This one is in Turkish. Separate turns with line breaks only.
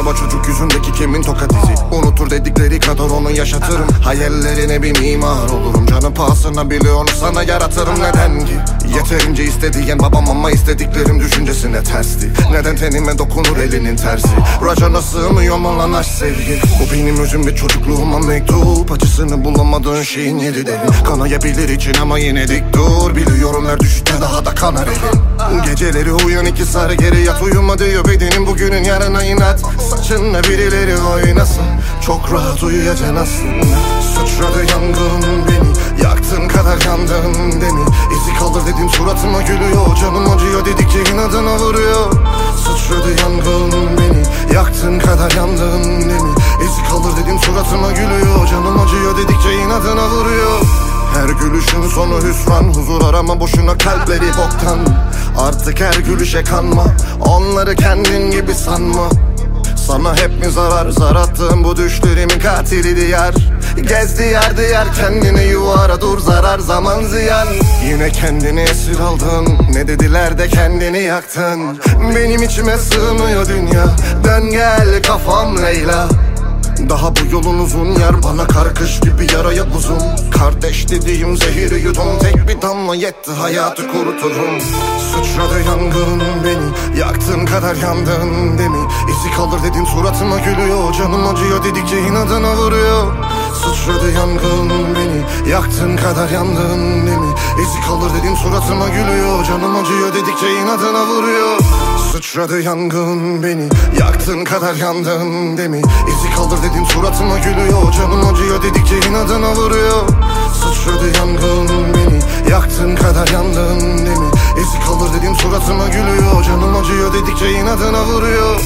Merhaba çocuk yüzündeki kimin tokat izi? Unutur dedikleri kadar onu yaşatırım. Hayallerine bir mimar olurum. Canı pahasına bile sana yaratırım. Neden ki? Yeterince istediğin babam ama istediklerim düşüncesine tersti. Neden tenime dokunur elinin tersi? Racona sığmıyor mu lan aşk sevgi? Bu benim özüm ve çocukluğuma mektup. Acısını bulamadığın şeyin yeri derin Kanayabilir için ama yine dik dur. Biliyorum her düşüşte daha da kanar elin Geceleri uyan iki sarı geri yat. Uyuma diyor bedenim bugünün yarına inat. Saçınla birileri oynasın. Çok rahat uyuyacaksın aslında. Sıçradı yangın beni. Yaktığın kadar yandın demi? İzi kaldır dedim suratıma gülüyor. Canım acıyor dedikçe inadına vuruyor. Sıçradı yangın beni. Yaktığın kadar yandın demi? İzi kaldır dedim suratıma gülüyor. Canım acıyor dedikçe inadına vuruyor. Her gülüşün sonu hüsran. Huzur arama boşuna kalpleri boktan Artık her gülüşe kanma. Onları kendin gibi sanma. Sana hep mi zarar? Zar attığım bu düşlerimin katili diyar. Gez diyar diyar kendini yuvara dur. Zarar zaman ziyan. Yine kendini esir aldın. Ne dediler de kendini yaktın. Benim içime sığmıyor dünya. Dön gel kafam Leyla daha bu yolun uzun yer bana karkış gibi yaraya buzum Kardeş dediğim zehiri yudum Tek bir damla yetti hayatı kuruturum Sıçradı yangın beni Yaktığın kadar yandın demi? İzi kalır dedin suratıma gülüyor Canım acıyor dedikçe inadına vuruyor. Sıçradı yangın beni Yaktığın kadar yandın demi? İzi suratıma gülüyor Canım acıyor dedikçe inadına vuruyor. Sıçradı yangın beni Yaktığın kadar yandın demi. İzi kaldır dedim suratıma gülüyor Canım acıyor dedikçe inadına vuruyor. Sıçradı yangın beni Yaktığın kadar yandın demi. İzi kaldır dedim suratıma gülüyor Canım acıyor dedikçe inadına vuruyor